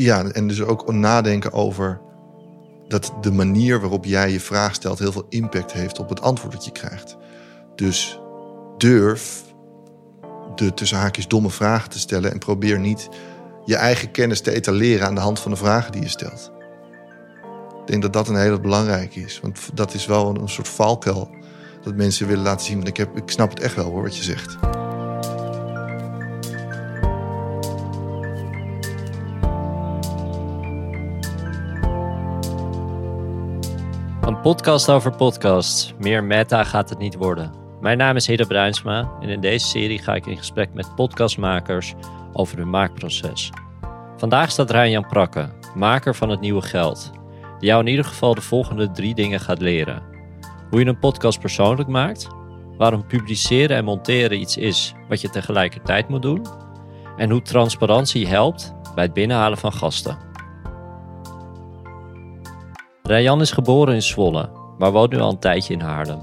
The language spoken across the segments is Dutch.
Ja, en dus ook nadenken over dat de manier waarop jij je vraag stelt heel veel impact heeft op het antwoord dat je krijgt. Dus durf de tussen haakjes domme vragen te stellen en probeer niet je eigen kennis te etaleren aan de hand van de vragen die je stelt. Ik denk dat dat een hele belangrijke is, want dat is wel een soort valkuil dat mensen willen laten zien. Ik, heb, ik snap het echt wel hoor, wat je zegt. Podcast over podcasts. Meer meta gaat het niet worden. Mijn naam is Hidde Bruinsma en in deze serie ga ik in gesprek met podcastmakers over hun maakproces. Vandaag staat Ryan Prakke, maker van het nieuwe geld, die jou in ieder geval de volgende drie dingen gaat leren. Hoe je een podcast persoonlijk maakt, waarom publiceren en monteren iets is wat je tegelijkertijd moet doen en hoe transparantie helpt bij het binnenhalen van gasten. Rayan is geboren in Zwolle, maar woont nu al een tijdje in Haarlem.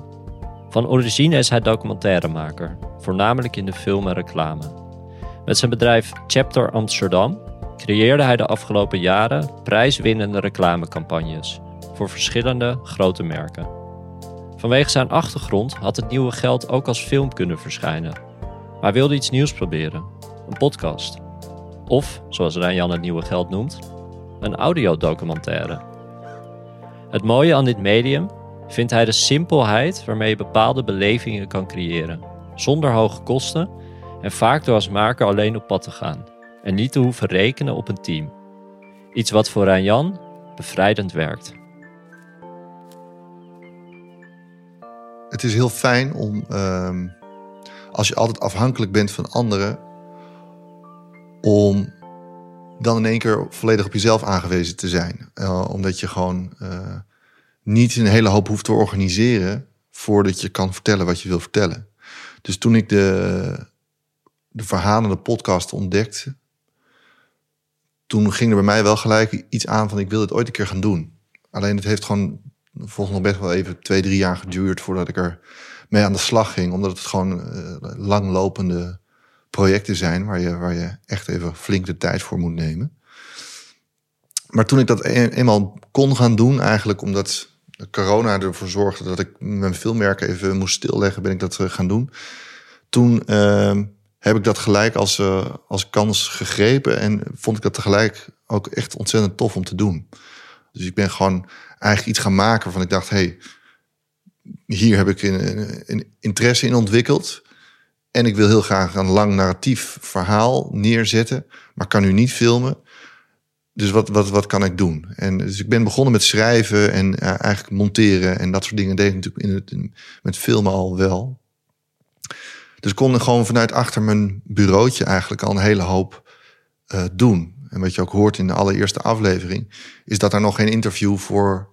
Van origine is hij documentairemaker, voornamelijk in de film en reclame. Met zijn bedrijf Chapter Amsterdam creëerde hij de afgelopen jaren prijswinnende reclamecampagnes voor verschillende grote merken. Vanwege zijn achtergrond had het nieuwe geld ook als film kunnen verschijnen. Maar hij wilde iets nieuws proberen: een podcast. Of, zoals Rayan het nieuwe geld noemt, een audiodocumentaire. Het mooie aan dit medium vindt hij de simpelheid waarmee je bepaalde belevingen kan creëren, zonder hoge kosten en vaak door als maker alleen op pad te gaan en niet te hoeven rekenen op een team. Iets wat voor Jan bevrijdend werkt. Het is heel fijn om, ehm, als je altijd afhankelijk bent van anderen, om dan in één keer volledig op jezelf aangewezen te zijn. Uh, omdat je gewoon uh, niet een hele hoop hoeft te organiseren voordat je kan vertellen wat je wil vertellen. Dus toen ik de, de verhalende podcast ontdekte, toen ging er bij mij wel gelijk iets aan van ik wil het ooit een keer gaan doen. Alleen het heeft gewoon volgens nog best wel even twee, drie jaar geduurd voordat ik er mee aan de slag ging. Omdat het gewoon uh, langlopende projecten zijn waar je, waar je echt even flink de tijd voor moet nemen. Maar toen ik dat e-, eenmaal kon gaan doen, eigenlijk omdat corona ervoor zorgde dat ik mijn filmwerk even moest stilleggen, ben ik dat eh, gaan doen. Toen uh, heb ik dat gelijk als, uh, als kans gegrepen en vond ik dat tegelijk ook echt ontzettend tof om te doen. Dus ik ben gewoon eigenlijk iets gaan maken waarvan ik dacht, hey, hier heb ik een, een interesse in ontwikkeld. En ik wil heel graag een lang narratief verhaal neerzetten, maar kan u niet filmen. Dus wat, wat, wat kan ik doen? En dus ik ben begonnen met schrijven en eigenlijk monteren en dat soort dingen deed ik natuurlijk in het, met filmen al wel. Dus ik kon gewoon vanuit achter mijn bureautje eigenlijk al een hele hoop uh, doen. En wat je ook hoort in de allereerste aflevering, is dat er nog geen interview voor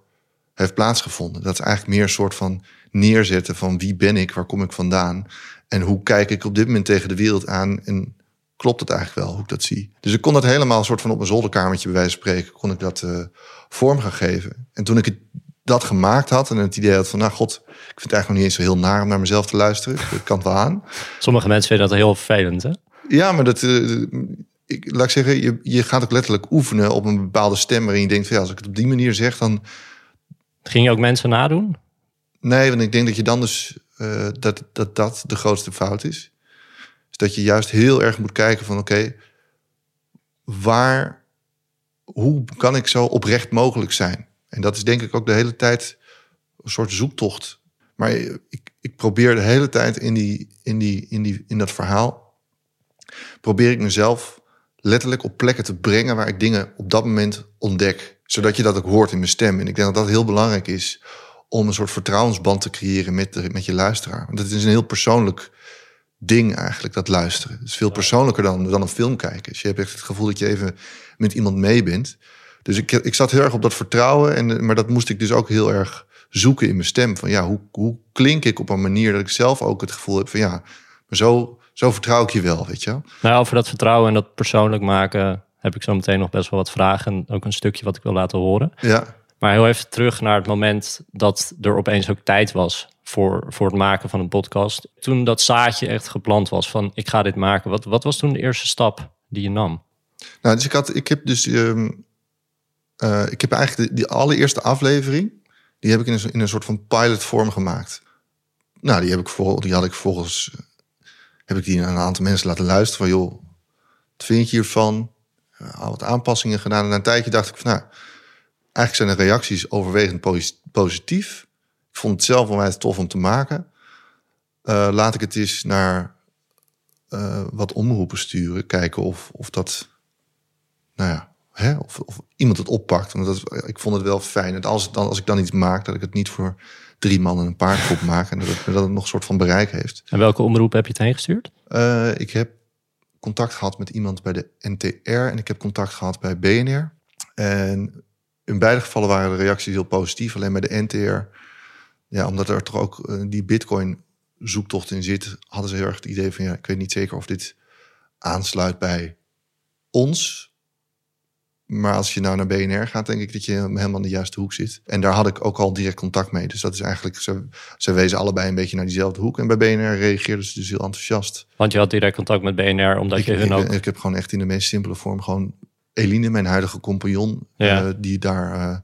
heeft plaatsgevonden. Dat is eigenlijk meer een soort van neerzetten van wie ben ik, waar kom ik vandaan en hoe kijk ik op dit moment tegen de wereld aan en klopt het eigenlijk wel hoe ik dat zie. Dus ik kon dat helemaal een soort van op een zolderkamertje bij wijze van spreken, kon ik dat uh, vorm gaan geven. En toen ik het, dat gemaakt had en het idee had van, nou god, ik vind het eigenlijk nog niet eens zo heel naar om naar mezelf te luisteren. Ik kan het wel aan. Sommige mensen vinden dat heel vervelend, hè? Ja, maar dat, uh, ik, laat ik zeggen, je, je gaat ook letterlijk oefenen op een bepaalde stem waarin je denkt, van, ja, als ik het op die manier zeg, dan... Ging je ook mensen nadoen? Nee, want ik denk dat je dan dus uh, dat, dat dat de grootste fout is. Is dat je juist heel erg moet kijken van oké, waar, hoe kan ik zo oprecht mogelijk zijn? En dat is denk ik ook de hele tijd een soort zoektocht. Maar ik, ik probeer de hele tijd in, die, in, die, in, die, in dat verhaal, probeer ik mezelf letterlijk op plekken te brengen waar ik dingen op dat moment ontdek. Zodat je dat ook hoort in mijn stem. En ik denk dat dat heel belangrijk is om een soort vertrouwensband te creëren met, de, met je luisteraar. Want het is een heel persoonlijk ding eigenlijk, dat luisteren. Het is veel persoonlijker dan, dan een film kijken. Dus je hebt echt het gevoel dat je even met iemand mee bent. Dus ik, ik zat heel erg op dat vertrouwen. En, maar dat moest ik dus ook heel erg zoeken in mijn stem. Van ja, hoe, hoe klink ik op een manier dat ik zelf ook het gevoel heb van ja, maar zo, zo vertrouw ik je wel, weet je Nou, over dat vertrouwen en dat persoonlijk maken heb ik zo meteen nog best wel wat vragen. En ook een stukje wat ik wil laten horen. Ja. Maar heel even terug naar het moment dat er opeens ook tijd was voor, voor het maken van een podcast. Toen dat zaadje echt geplant was van ik ga dit maken. Wat, wat was toen de eerste stap die je nam? Nou, dus ik, had, ik heb dus... ehm, eh, ik heb eigenlijk die allereerste aflevering... die heb ik in een, in een soort van pilotvorm gemaakt. Nou, die, heb ik vol, die had ik volgens... eh, heb ik die aan een aantal mensen laten luisteren van... joh, wat vind je hiervan? Uh, al wat aanpassingen gedaan. En na een tijdje dacht ik van... nou, eigenlijk zijn de reacties overwegend pos- positief. Ik vond het zelf onwijs tof om te maken. Eh, laat ik het eens naar eh, wat omroepen sturen. Kijken of, of dat, nou ja, hè, of, of iemand het oppakt. Want dat, ik vond het wel fijn. Dat als, dan, als ik dan iets maak, dat ik het niet voor drie man en een paardgroep maak. En dat het, dat het nog een soort van bereik heeft. En welke omroep heb je het heen gestuurd? Eh, ik heb contact gehad met iemand bij de NTR en ik heb contact gehad bij BNR. En in beide gevallen waren de reacties heel positief. Alleen bij de NTR, ja, omdat er toch ook eh, die bitcoin zoektocht in zit, hadden ze heel erg het idee van ja, ik weet niet zeker of dit aansluit bij ons. Maar als je nou naar BNR gaat, denk ik dat je helemaal in de juiste hoek zit. En daar had ik ook al direct contact mee. Dus dat is eigenlijk, ze, ze wezen allebei een beetje naar diezelfde hoek. En bij BNR reageerden ze dus heel enthousiast. Want je had direct contact met BNR, omdat Ik, je hun ik, ook... ik heb gewoon echt in de meest simpele vorm gewoon Eline, mijn huidige compagnon, Ja. eh, die daar eh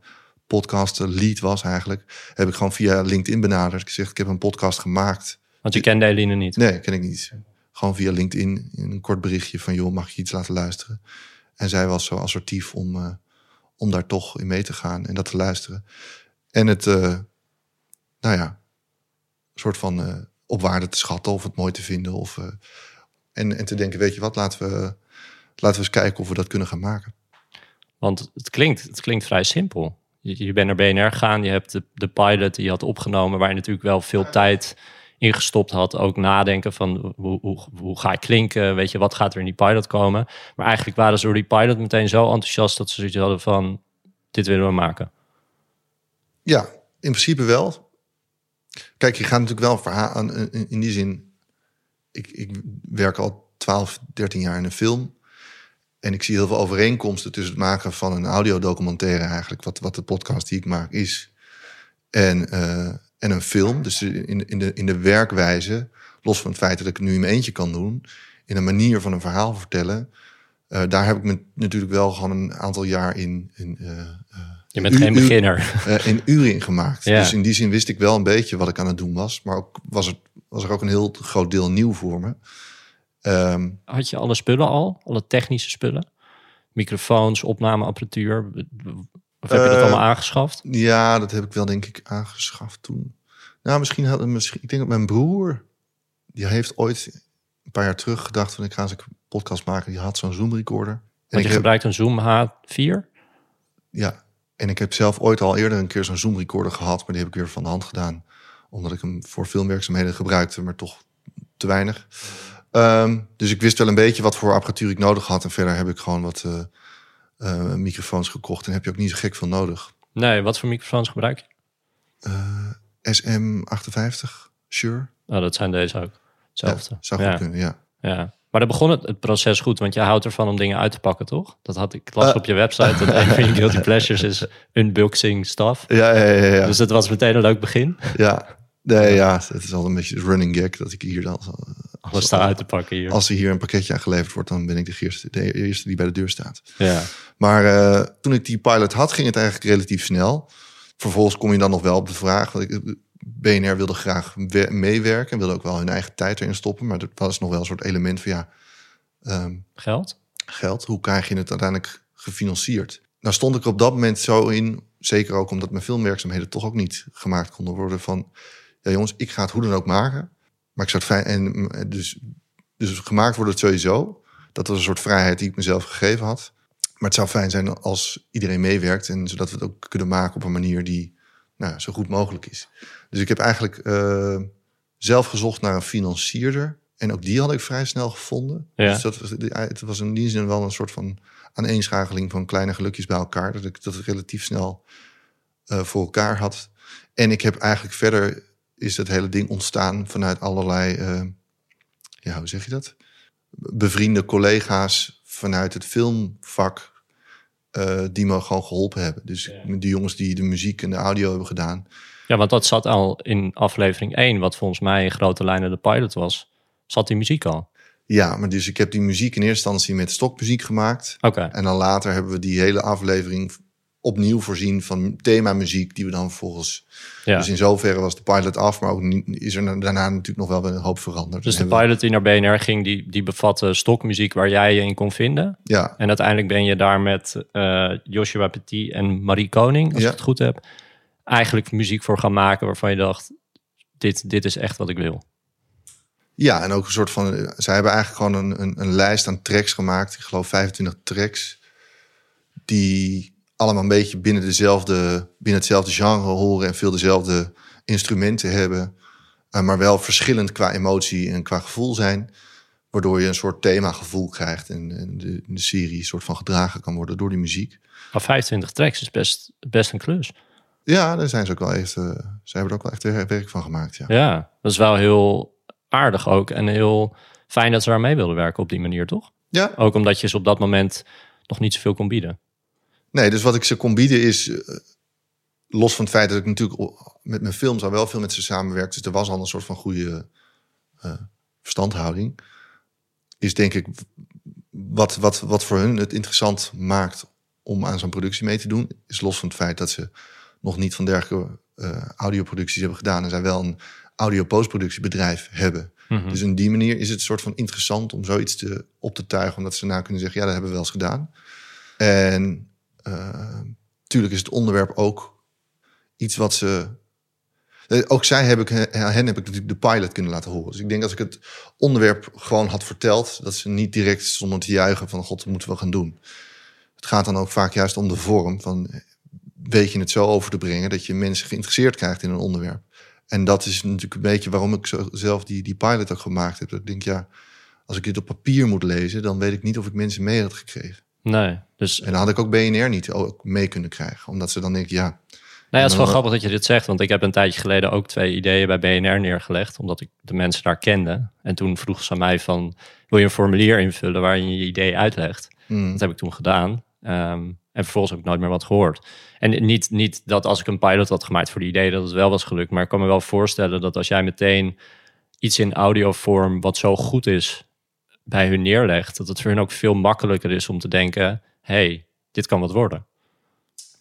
podcaster lead was eigenlijk, heb ik gewoon via LinkedIn benaderd. Ik zeg, ik heb een podcast gemaakt. Want je kende Eline niet. Nee, ken ik niet. Gewoon via LinkedIn in een kort berichtje van, joh, mag je iets laten luisteren? En zij was zo assertief om, eh, om daar toch in mee te gaan en dat te luisteren. En het, nou ja, soort van op waarde te schatten of het mooi te vinden. Of, en, en te denken, weet je wat, laten we, laten we eens kijken of we dat kunnen gaan maken. Want het klinkt, het klinkt vrij simpel. Je, je bent naar BNR gegaan, je hebt de, de pilot die je had opgenomen, waar je natuurlijk wel veel tijd in gestopt had. Ook nadenken van hoe, hoe, hoe ga ik klinken, weet je, wat gaat er in die pilot komen. Maar eigenlijk waren ze door die pilot meteen zo enthousiast dat ze zoiets hadden van, dit willen we maken. Ja, in principe wel. Kijk, je gaat natuurlijk wel verhaal aan. In, in die zin, ik, ik werk al 12, 13 jaar in een film. En ik zie heel veel overeenkomsten tussen het maken van een audiodocumentaire, eigenlijk, wat, wat de podcast die ik maak is. En, eh, en een film. Dus in, in, de, in de werkwijze, los van het feit dat ik het nu in mijn eentje kan doen, in een manier van een verhaal vertellen. eh, daar heb ik me natuurlijk wel gewoon een aantal jaar in. in eh, Je bent geen beginner. in uren in gemaakt. Ja. Dus in die zin wist ik wel een beetje wat ik aan het doen was. Maar ook was, het, was er ook een heel groot deel nieuw voor me. Ehm, Had je alle spullen al? Alle technische spullen? Microfoons, opnameapparatuur? Of heb je dat Eh, allemaal aangeschaft? ja, dat heb ik wel denk ik aangeschaft toen. Nou, misschien had misschien, ik denk dat mijn broer, die heeft ooit een paar jaar terug gedacht van ik ga eens een podcast maken. Die had zo'n Zoom recorder. En Want ik je heb, gebruikt een Zoom H4? ja, en ik heb zelf ooit al eerder een keer zo'n Zoom recorder gehad, maar die heb ik weer van de hand gedaan. Omdat ik hem voor filmwerkzaamheden gebruikte, maar toch te weinig. Ehm, dus ik wist wel een beetje wat voor apparatuur ik nodig had. En verder heb ik gewoon wat eh, eh, microfoons gekocht. En heb je ook niet zo gek veel nodig. Nee, wat voor microfoons gebruik je? SM58, sure. Oh, dat zijn deze ook. Hetzelfde. Ja, zou goed ja. kunnen, ja. Ja. Maar dan begon het, het proces goed, want je houdt ervan om dingen uit te pakken, toch? Dat had ik las Eh. op je website. Dat een van je guilty pleasures is unboxing stuff. Ja, ja, ja. ja. Dus dat was meteen een leuk begin. ja. Nee, ja, het is al een beetje running gag dat ik hier dan... Alles Als, daar uit te pakken hier. als er hier een pakketje aangeleverd wordt, dan ben ik de eerste, de eerste die bij de deur staat. Ja. Maar eh, toen ik die pilot had, ging het eigenlijk relatief snel. Vervolgens kom je dan nog wel op de vraag. Want ik, BNR wilde graag we- meewerken. Wilde ook wel hun eigen tijd erin stoppen. Maar dat was nog wel een soort element van ja, ehm, Geld? geld. Hoe krijg je het uiteindelijk gefinancierd? Nou stond ik op dat moment zo in. Zeker ook omdat mijn filmwerkzaamheden toch ook niet gemaakt konden worden. Van ja jongens, ik ga het hoe dan ook maken. Maar ik zou het fijn... En mm, dus, dus gemaakt wordt het sowieso. Dat was een soort vrijheid die ik mezelf gegeven had. Maar het zou fijn zijn als iedereen meewerkt. En zodat we het ook kunnen maken op een manier die nou, zo goed mogelijk is. Dus ik heb eigenlijk eh, zelf gezocht naar een financierder. En ook die had ik vrij snel gevonden. Ja. Dus dat was, het was in die zin wel een soort van aaneenschakeling van kleine gelukjes bij elkaar. Dat ik dat relatief snel eh, voor elkaar had. En ik heb eigenlijk verder is dat hele ding ontstaan vanuit allerlei, eh, ja, hoe zeg je dat? Bevriende collega's vanuit het filmvak eh, die me gewoon geholpen hebben. Dus Ja. die jongens die de muziek en de audio hebben gedaan. Ja, want dat zat al in aflevering 1, wat volgens mij in grote lijnen de pilot was. Zat die muziek al? Ja, maar dus ik heb die muziek in eerste instantie met stokmuziek gemaakt. Oké. En dan later hebben we die hele aflevering opnieuw voorzien van themamuziek die we dan vervolgens... Ja. Dus in zoverre was de pilot af, maar ook niet, is er daarna natuurlijk nog wel een hoop veranderd. Dus de pilot die naar BNR ging, die, die bevatte stokmuziek waar jij je in kon vinden. Ja, En uiteindelijk ben je daar met eh, Joshua Petit en Marie Koning, als Ja. ik het goed heb, eigenlijk muziek voor gaan maken waarvan je dacht, dit, dit is echt wat ik wil. Ja, en ook een soort van. eh, Zij hebben eigenlijk gewoon een, een, een lijst aan tracks gemaakt. Ik geloof 25 tracks. Die allemaal een beetje binnen, dezelfde, binnen hetzelfde genre horen en veel dezelfde instrumenten hebben. eh, maar wel verschillend qua emotie en qua gevoel zijn. Waardoor je een soort themagevoel krijgt. En, en de, de serie een soort van gedragen kan worden door die muziek. Maar 25 tracks is best, best een klus. Ja, daar zijn ze ook wel echt. eh, ze hebben er ook wel echt werk werk van gemaakt. Ja. Ja, dat is wel heel aardig ook. En heel fijn dat ze daar mee wilden werken op die manier, toch? ja, Ook omdat je ze op dat moment nog niet zoveel kon bieden. Nee, dus wat ik ze kon bieden is, eh, los van het feit dat ik natuurlijk met mijn films al wel veel met ze samenwerkte, dus er was al een soort van goede eh, verstandhouding, is denk ik wat, wat, wat voor hun het interessant maakt om aan zo'n productie mee te doen, is los van het feit dat ze nog niet van dergelijke eh, audioproducties hebben gedaan en zij wel een audio-postproductiebedrijf hebben. Mhm. Dus in die manier is het een soort van interessant om zoiets te, op te tuigen, omdat ze nou kunnen zeggen, ja, dat hebben we wel eens gedaan. En natuurlijk is het onderwerp ook iets wat ze. eh, Ook zij heb ik, hen heb ik natuurlijk de pilot kunnen laten horen. Dus ik denk als ik het onderwerp gewoon had verteld, dat ze niet direct stonden te juichen van god, dat moeten we gaan doen. Het gaat dan ook vaak juist om de vorm van weet je het zo over te brengen dat je mensen geïnteresseerd krijgt in een onderwerp. En dat is natuurlijk een beetje waarom ik zelf die, die pilot ook gemaakt heb. Dat ik denk, ja, als ik dit op papier moet lezen, dan weet ik niet of ik mensen mee had gekregen. Nee, dus En dan had ik ook BNR niet ook mee kunnen krijgen. Omdat ze dan denken, ja, Nou ja, het is wel dan- grappig dat je dit zegt, want ik heb een tijdje geleden ook twee ideeën bij BNR neergelegd, omdat ik de mensen daar kende. En toen vroeg ze aan mij van, wil je een formulier invullen waarin je je idee uitlegt? mm, Dat heb ik toen gedaan. Ehm, en vervolgens heb ik nooit meer wat gehoord. En niet, niet dat als ik een pilot had gemaakt voor die idee, dat het wel was gelukt. Maar ik kan me wel voorstellen dat als jij meteen iets in audiovorm wat zo goed is bij hun neerlegt, dat het voor hun ook veel makkelijker is om te denken, hey, dit kan wat worden.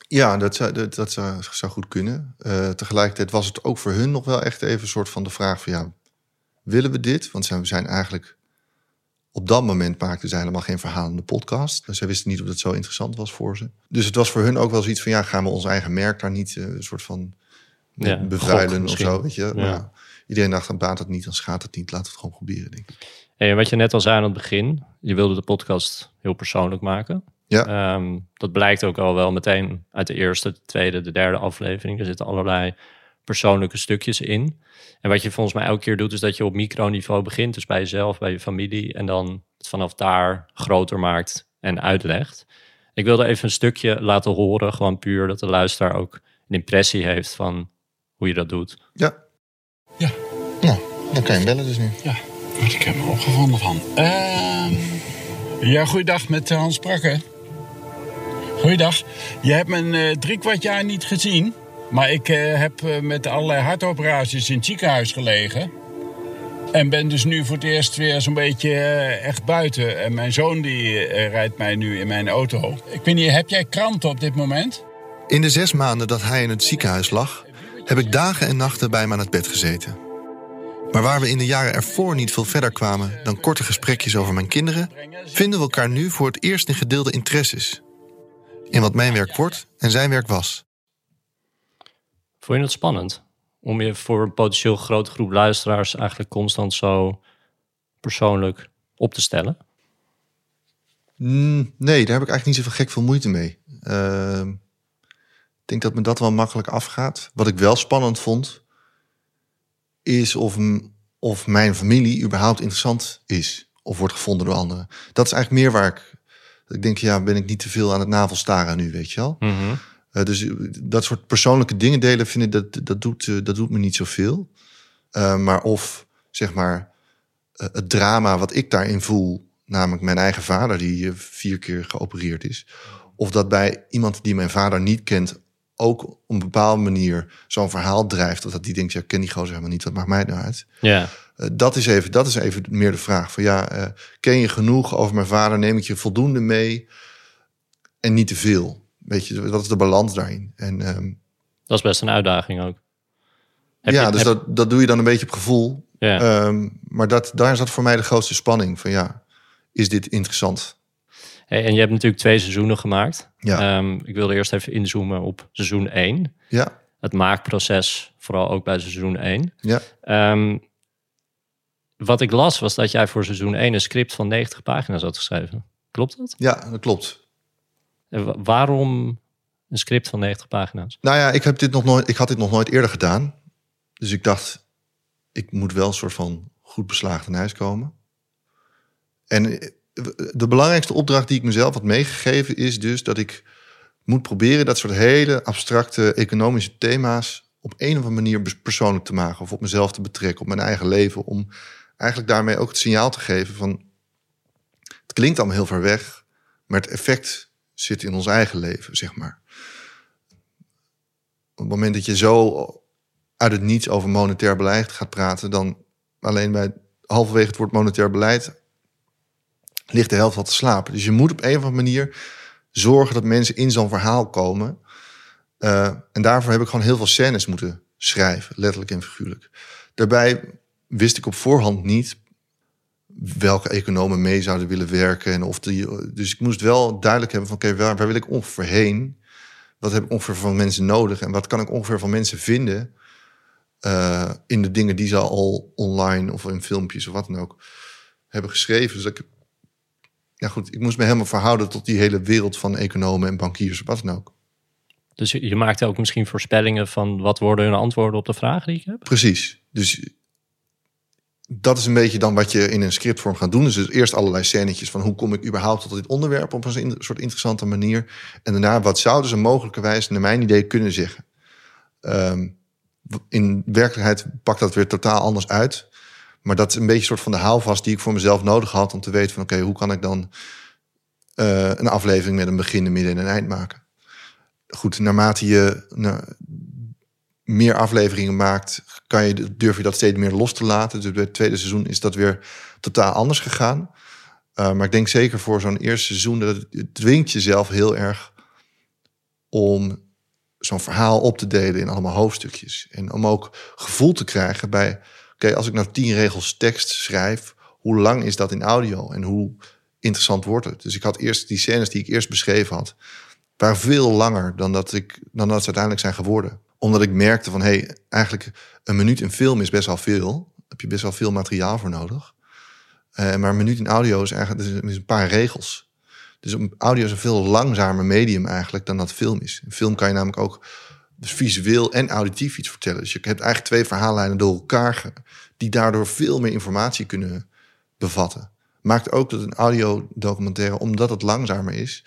ja dat, zou, dat, dat zou, zou goed kunnen. Eh, tegelijkertijd was het ook voor hun nog wel echt even een soort van de vraag van, ja, willen we dit? Want zij zijn eigenlijk, op dat moment maakten ze helemaal geen verhalende podcast. Dus zij wisten niet of dat zo interessant was voor ze. Dus het was voor hun ook wel zoiets van, ja, gaan we ons eigen merk daar niet eh, een soort van Ja, bevuilen gok of zo, weet je? Ja, iedereen dacht, dan baat het niet, dan schaadt het niet. Laten we het gewoon proberen, denk ik. Hey, en wat je net al zei aan het begin, je wilde de podcast heel persoonlijk maken. Ja. Ehm, dat blijkt ook al wel meteen uit de eerste, de tweede, de derde aflevering. Er zitten allerlei persoonlijke stukjes in. En wat je volgens mij elke keer doet, is dat je op microniveau begint. Dus bij jezelf, bij je familie. En dan het vanaf daar groter maakt en uitlegt. Ik wilde even een stukje laten horen, gewoon puur dat de luisteraar ook een impressie heeft van hoe je dat doet. Ja. Ja. Nou, dan kan je hem bellen dus nu. Ja, ik heb hem opgevonden van. Ehm ja, goeiedag met eh, Hans Prakke. Goeiedag. Je hebt me drie kwart jaar niet gezien. Maar ik eh, heb eh, met allerlei hartoperaties in het ziekenhuis gelegen. En ben dus nu voor het eerst weer zo'n beetje echt buiten. En mijn zoon die rijdt mij nu in mijn auto. Ik weet niet, heb jij kranten op dit moment? In de zes maanden dat hij in het ziekenhuis lag, heb ik dagen en nachten bij hem aan het bed gezeten. Maar waar we in de jaren ervoor niet veel verder kwamen dan korte gesprekjes over mijn kinderen, vinden we elkaar nu voor het eerst in gedeelde interesses. In wat mijn werk wordt en zijn werk was. Vond je het spannend? Om je voor een potentieel grote groep luisteraars eigenlijk constant zo persoonlijk op te stellen? Mm, nee, daar heb ik eigenlijk niet zoveel gek veel moeite mee. Ehm, denk dat me dat wel makkelijk afgaat. Wat ik wel spannend vond, is of, of mijn familie überhaupt interessant is. Of wordt gevonden door anderen. Dat is eigenlijk meer waar ik... Ik denk, ja, ben ik niet te veel aan het navelstaren nu, weet je wel? Eh, dus eh, dat soort persoonlijke dingen delen, vind ik, dat, dat, doet, eh, dat doet me niet zoveel. Eh, maar of, zeg maar, het drama wat ik daarin voel, namelijk mijn eigen vader die vier keer geopereerd is, of dat bij iemand die mijn vader niet kent ook op een bepaalde manier zo'n verhaal drijft. Dat die denkt, ja, ik ken die gozer helemaal niet, wat maakt mij nou uit? Ja. Eh, dat, is even, dat is even meer de vraag. Van ja, eh, ken je genoeg over mijn vader? Neem ik je voldoende mee? En niet te veel. Weet je, dat is de balans daarin. En ehm, Dat is best een uitdaging ook. Heb ja, je- dus heb- dat, dat doe je dan een beetje op gevoel. ja. Ehm, maar dat, daar zat voor mij de grootste spanning. Van ja, is dit interessant? Hey, en je hebt natuurlijk twee seizoenen gemaakt. Ja. Ehm, ik wilde eerst even inzoomen op seizoen 1. Ja, Het maakproces, vooral ook bij seizoen 1. ja. Ehm, wat ik las was dat jij voor seizoen 1 een script van 90 pagina's had geschreven. Klopt dat? ja, dat klopt. En wa- waarom een script van 90 pagina's? Nou ja, ik, heb dit nog nooit, ik had dit nog nooit eerder gedaan. Dus ik dacht, ik moet wel een soort van goed beslaagd in huis komen. En eh, de belangrijkste opdracht die ik mezelf had meegegeven is dus dat ik moet proberen dat soort hele abstracte economische thema's op een of andere manier persoonlijk te maken of op mezelf te betrekken, op mijn eigen leven, om eigenlijk daarmee ook het signaal te geven van het klinkt allemaal heel ver weg, maar het effect zit in ons eigen leven, zeg maar. Op het moment dat je zo uit het niets over monetair beleid gaat praten, dan alleen bij halverwege het woord monetair beleid ligt de helft al te slapen. Dus je moet op een of andere manier zorgen dat mensen in zo'n verhaal komen. Eh, en daarvoor heb ik gewoon heel veel scènes moeten schrijven, letterlijk en figuurlijk. Daarbij wist ik op voorhand niet welke economen mee zouden willen werken. En of die, dus ik moest wel duidelijk hebben van oké, waar, wil ik ongeveer heen? Wat heb ik ongeveer van mensen nodig? En wat kan ik ongeveer van mensen vinden eh, in de dingen die ze al online of in filmpjes of wat dan ook hebben geschreven? Dus ik, ja goed, ik moest me helemaal verhouden tot die hele wereld van economen en bankiers wat dan ook. Dus je maakte ook misschien voorspellingen van wat worden hun antwoorden op de vragen die ik heb? Precies. Dus dat is een beetje dan wat je in een scriptvorm gaat doen. Dus eerst allerlei scènetjes van hoe kom ik überhaupt tot dit onderwerp op een soort interessante manier. En daarna wat zouden ze mogelijkerwijs naar mijn idee kunnen zeggen. Ehm, in werkelijkheid pakt dat weer totaal anders uit. Maar dat is een beetje een soort van de houvast die ik voor mezelf nodig had om te weten van oké, hoe kan ik dan eh, een aflevering met een begin, een midden en een eind maken. Goed, naarmate je nou, meer afleveringen maakt, kan je, durf je dat steeds meer los te laten. Dus bij het tweede seizoen is dat weer totaal anders gegaan. Uh, maar ik denk zeker voor zo'n eerste seizoen dat het dwingt jezelf heel erg om zo'n verhaal op te delen in allemaal hoofdstukjes. En om ook gevoel te krijgen bij, oké, als ik nou tien regels tekst schrijf, hoe lang is dat in audio en hoe interessant wordt het? Dus ik had eerst die scènes die ik eerst beschreven had, waren veel langer dan dat, ik, dan dat ze uiteindelijk zijn geworden omdat ik merkte van, hé, hey, eigenlijk een minuut in film is best wel veel. Daar heb je best wel veel materiaal voor nodig. Uh, maar een minuut in audio is eigenlijk is een paar regels. Dus audio is een veel langzamer medium eigenlijk dan dat film is. In film kan je namelijk ook dus visueel en auditief iets vertellen. Dus je hebt eigenlijk twee verhaallijnen door elkaar... die daardoor veel meer informatie kunnen bevatten. Maakt ook dat een audiodocumentaire, omdat het langzamer is...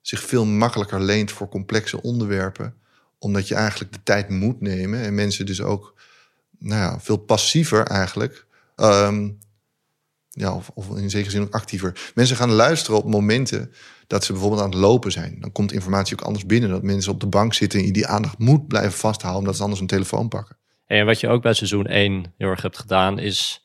zich veel makkelijker leent voor complexe onderwerpen omdat je eigenlijk de tijd moet nemen en mensen dus ook nou ja, veel passiever eigenlijk, um, ja, of, of, in zekere zin ook actiever. Mensen gaan luisteren op momenten dat ze bijvoorbeeld aan het lopen zijn. Dan komt informatie ook anders binnen, dat mensen op de bank zitten en je die aandacht moet blijven vasthouden omdat ze anders een telefoon pakken. En wat je ook bij seizoen 1 heel erg hebt gedaan, is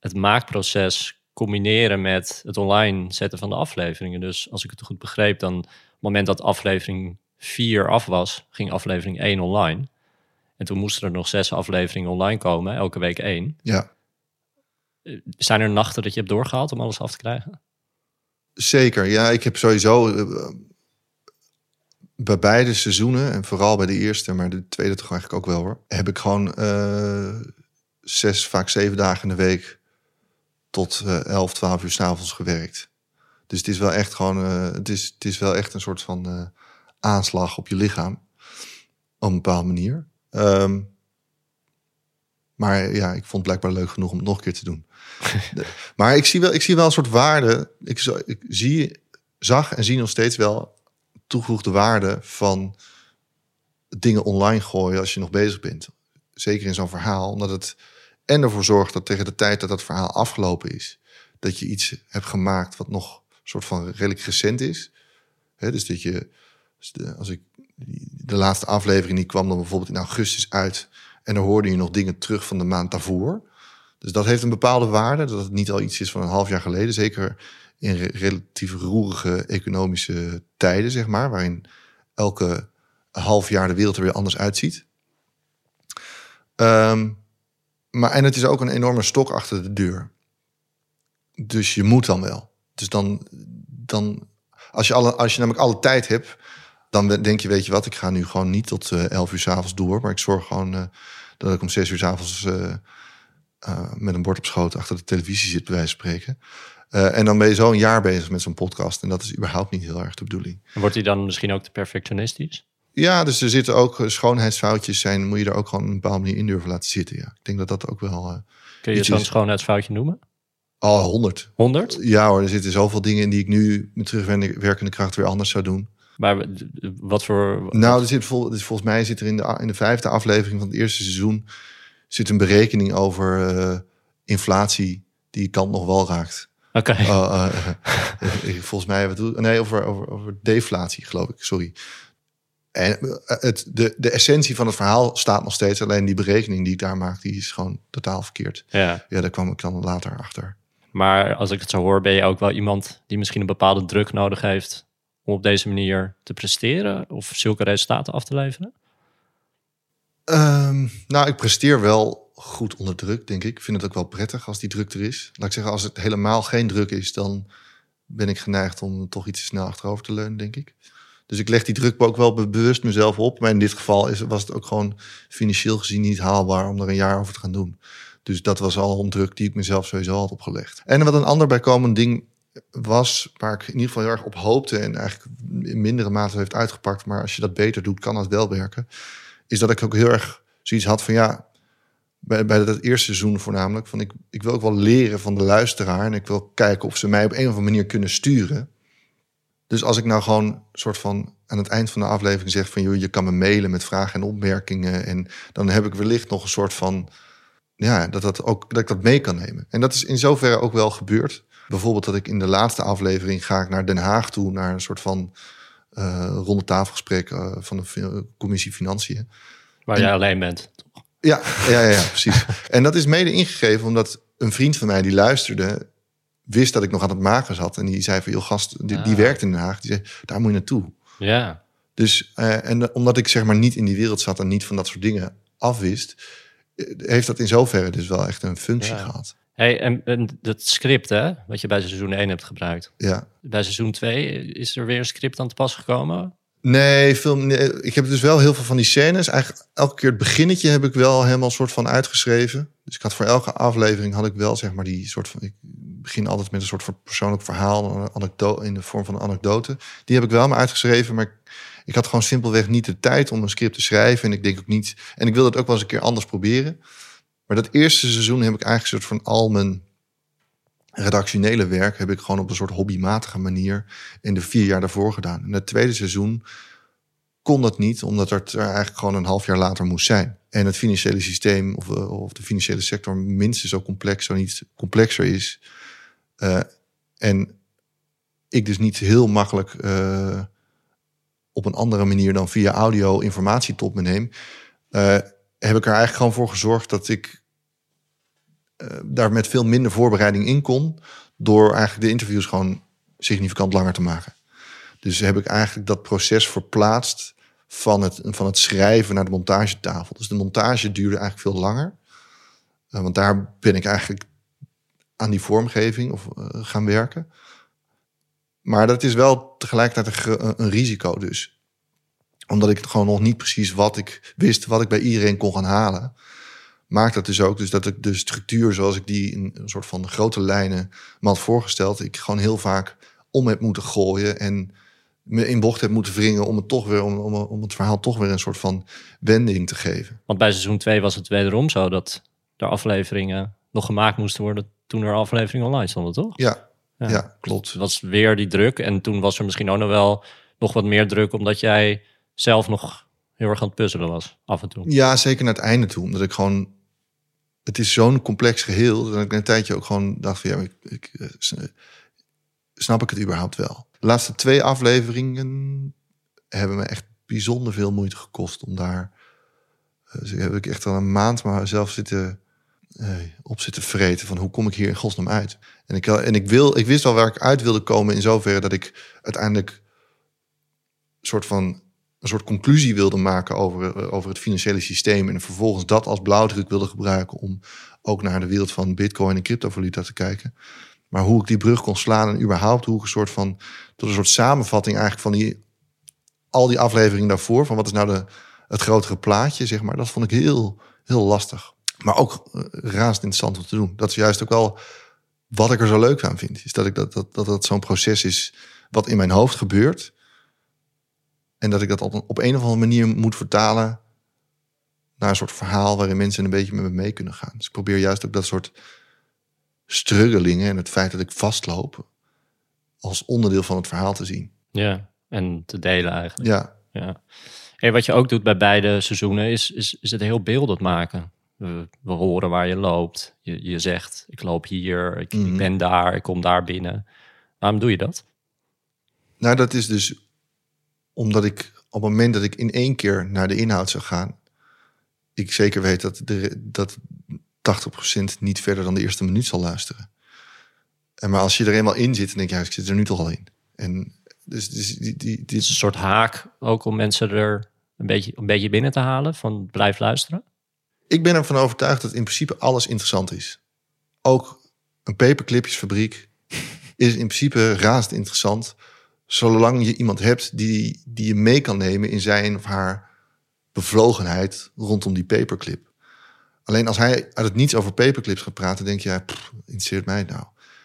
het maakproces combineren met het online zetten van de afleveringen. Dus als ik het goed begreep, dan op het moment dat aflevering 4 af was, ging aflevering 1 online. En toen moesten er nog zes afleveringen online komen, elke week één. Ja. Zijn er nachten dat je hebt doorgehaald om alles af te krijgen? Zeker, ja. Ik heb sowieso uh, bij beide seizoenen, en vooral bij de eerste, maar de tweede toch eigenlijk ook wel hoor, heb ik gewoon uh, zes, vaak zeven dagen in de week tot 11, 12 uur s'avonds gewerkt. Dus het is wel echt gewoon, het, is, het is wel echt een soort van aanslag op je lichaam. Op een bepaalde manier. Um, maar ja, ik vond het blijkbaar leuk genoeg om het nog een keer te doen. maar ik zie, wel, ik zie wel een soort waarde. Ik, ik zie, zag en zie nog steeds wel toegevoegde waarde van dingen online gooien als je nog bezig bent. Zeker in zo'n verhaal, omdat het en ervoor zorgt dat tegen de tijd dat dat verhaal afgelopen is, dat je iets hebt gemaakt wat nog soort van redelijk recent is. Dus dat je, als ik de laatste aflevering die kwam dan bijvoorbeeld in augustus uit. En dan hoorde je nog dingen terug van de maand daarvoor. Dus dat heeft een bepaalde waarde. Dat het niet al iets is van een half jaar geleden. Zeker in re- relatief roerige economische tijden, zeg maar. Waarin elke half jaar de wereld er weer anders uitziet. Ehm, maar, en het is ook een enorme stok achter de deur. Dus je moet dan wel. Dus dan, dan als, je alle, als je namelijk alle tijd hebt, dan denk je, weet je wat, ik ga nu gewoon niet tot eh 11 uur s'avonds door. Maar ik zorg gewoon eh, dat ik om 6 uur s'avonds eh eh, met een bord op schoot achter de televisie zit, bij wijze van spreken. Eh, en dan ben je zo een jaar bezig met zo'n podcast. En dat is überhaupt niet heel erg de bedoeling. Wordt hij dan misschien ook te perfectionistisch? Ja, dus er zitten ook eh, schoonheidsfoutjes zijn. Moet je er ook gewoon een bepaalde manier in durven laten zitten. Ja. Ik denk dat dat ook wel. Kun je zo'n schoonheidsfoutje noemen? al honderd. 100? Ja hoor, er zitten zoveel dingen in die ik nu met terugwerkende kracht weer anders zou doen. Maar wat voor... Nou, er zit vol, dus volgens mij zit er in de, in de vijfde aflevering van het eerste seizoen zit een berekening over eh, inflatie die kant nog wel raakt. Oké. Eh, eh, volgens mij, wat doe, nee, over, over, over deflatie, geloof ik. Sorry. En het, de, de essentie van het verhaal staat nog steeds. Alleen die berekening die ik daar maak, die is gewoon totaal verkeerd. Ja. Ja, daar kwam ik dan later achter. Maar als ik het zo hoor, ben je ook wel iemand die misschien een bepaalde druk nodig heeft om op deze manier te presteren of zulke resultaten af te leveren? Ehm, nou, ik presteer wel goed onder druk, denk ik. Ik vind het ook wel prettig als die druk er is. Laat ik zeggen, als het helemaal geen druk is, dan ben ik geneigd om toch iets snel achterover te leunen, denk ik. Dus ik leg die druk ook wel be- bewust mezelf op. Maar in dit geval is, was het ook gewoon financieel gezien niet haalbaar om er een jaar over te gaan doen. Dus dat was al een druk die ik mezelf sowieso had opgelegd. En wat een ander bijkomend ding was, waar ik in ieder geval heel erg op hoopte en eigenlijk in mindere mate heeft uitgepakt, maar als je dat beter doet, kan dat wel werken, is dat ik ook heel erg zoiets had van ja, bij, bij dat eerste seizoen voornamelijk, van ik, ik wil ook wel leren van de luisteraar en ik wil kijken of ze mij op een of andere manier kunnen sturen. Dus als ik nou gewoon soort van aan het eind van de aflevering zeg van joh, je kan me mailen met vragen en opmerkingen en dan heb ik wellicht nog een soort van ja, dat, dat, ook, dat ik dat mee kan nemen. En dat is in zoverre ook wel gebeurd. Bijvoorbeeld dat ik in de laatste aflevering ga ik naar Den Haag toe, naar een soort van ronde tafelgesprek eh, van de commissie Financiën. Waar En- jij alleen bent. Ja, ja, ja, ja precies. en dat is mede ingegeven omdat een vriend van mij die luisterde, wist dat ik nog aan het maken zat. En die zei van, joh gast, die, die Ah. werkt in Den Haag. Die zei, daar moet je naartoe. Ja. Dus, eh, en omdat ik zeg maar niet in die wereld zat en niet van dat soort dingen afwist, eh, heeft dat in zoverre dus wel echt een functie Ja. gehad. Hey, en, en dat script, hè, wat je bij seizoen 1 hebt gebruikt. Ja. Bij seizoen 2 is er weer een script aan te pas gekomen. Nee, film, nee, ik heb dus wel heel veel van die scènes. Eigenlijk elke keer het beginnetje heb ik wel helemaal soort van uitgeschreven. Dus ik had voor elke aflevering had ik wel zeg maar die soort van. Ik begin altijd met een soort van persoonlijk verhaal, een anekdote in de vorm van een anekdote. Die heb ik wel maar uitgeschreven, maar ik, ik had gewoon simpelweg niet de tijd om een script te schrijven. En ik denk ook niet. En ik wil dat ook wel eens een keer anders proberen. Maar dat eerste seizoen heb ik eigenlijk soort van al mijn redactionele werk heb ik gewoon op een soort hobbymatige manier in de vier jaar daarvoor gedaan. En het tweede seizoen kon dat niet, omdat het er eigenlijk gewoon een half jaar later moest zijn. En het financiële systeem of, eh, of de financiële sector minstens zo complex, zo niet complexer is. Eh, en ik dus niet heel makkelijk eh, op een andere manier dan via audio informatie tot me neem, heb ik er eigenlijk gewoon voor gezorgd dat ik daar met veel minder voorbereiding in kon, door eigenlijk de interviews gewoon significant langer te maken. Dus heb ik eigenlijk dat proces verplaatst van het, van het schrijven naar de montagetafel. Dus de montage duurde eigenlijk veel langer. Eh, want daar ben ik eigenlijk aan die vormgeving of, eh, gaan werken. Maar dat is wel tegelijkertijd een, een risico dus. Omdat ik gewoon nog niet precies wat ik wist, wat ik bij iedereen kon gaan halen. Maakt dat dus ook dus dat ik de structuur zoals ik die in een soort van grote lijnen me had voorgesteld, ik gewoon heel vaak om heb moeten gooien en me in bocht heb moeten wringen om het toch weer om, om, om het verhaal toch weer een soort van wending te geven. Want bij seizoen 2 was het wederom zo dat er afleveringen nog gemaakt moesten worden toen er afleveringen online stonden, toch? Ja, Ja. ja. klopt. Het was weer die druk. En toen was er misschien ook nog wel nog wat meer druk, omdat jij zelf nog heel erg aan het puzzelen was, af en toe. Ja, zeker naar het einde toe. Omdat ik gewoon. Het is zo'n complex geheel. Dat ik een tijdje ook gewoon dacht van ja, ik, ik, eh, eh, snap ik het überhaupt wel. De laatste twee afleveringen hebben me echt bijzonder veel moeite gekost om daar. Uh, dus heb ik echt al een maand maar zelf zitten uh, op zitten vreten van hoe kom ik hier in godsnaam uit. En ik, en ik, wil, ik wist al waar ik uit wilde komen in zoverre dat ik uiteindelijk soort van een soort conclusie wilde maken over, over het financiële systeem. En vervolgens dat als blauwdruk wilde gebruiken om ook naar de wereld van bitcoin en cryptovaluta te kijken. Maar hoe ik die brug kon slaan en überhaupt hoe ik een soort van tot een soort samenvatting eigenlijk van die al die afleveringen daarvoor, van wat is nou de, het grotere plaatje, zeg maar, dat vond ik heel, heel lastig. Maar ook uh, interessant om te doen. Dat is juist ook wel wat ik er zo leuk aan vind. Is dat ik dat, dat, dat, dat zo'n proces is wat in mijn hoofd gebeurt. En dat ik dat op een, op een of andere manier moet vertalen naar een soort verhaal waarin mensen een beetje met me mee kunnen gaan. Dus ik probeer juist ook dat soort struggelingen en het feit dat ik vastloop als onderdeel van het verhaal te zien. Ja, en te delen eigenlijk. Ja. ja. En wat je ook doet bij beide seizoenen is, is, is het heel beeldend maken. We, we horen waar je loopt. Je, je zegt, ik loop hier, ik, ik Mhm. ben daar, ik kom daar binnen. Waarom doe je dat? Nou, dat is dus omdat ik op het moment dat ik in één keer naar de inhoud zou gaan, ik zeker weet dat, de, dat 80% niet verder dan de eerste minuut zal luisteren. En maar als je er eenmaal in zit, dan denk je, ja, ik zit er nu toch al in. En dus, dus die, die, is een soort haak ook om mensen er een beetje, een beetje binnen te halen van blijf luisteren. ik ben ervan overtuigd dat in principe alles interessant is. Ook een paperclipjesfabriek is in principe razend interessant. Zolang je iemand hebt die, die je mee kan nemen in zijn of haar bevlogenheid rondom die paperclip. Alleen als hij uit het niets over paperclips gaat praten, denk je, ja, pff, interesseert mij het nou?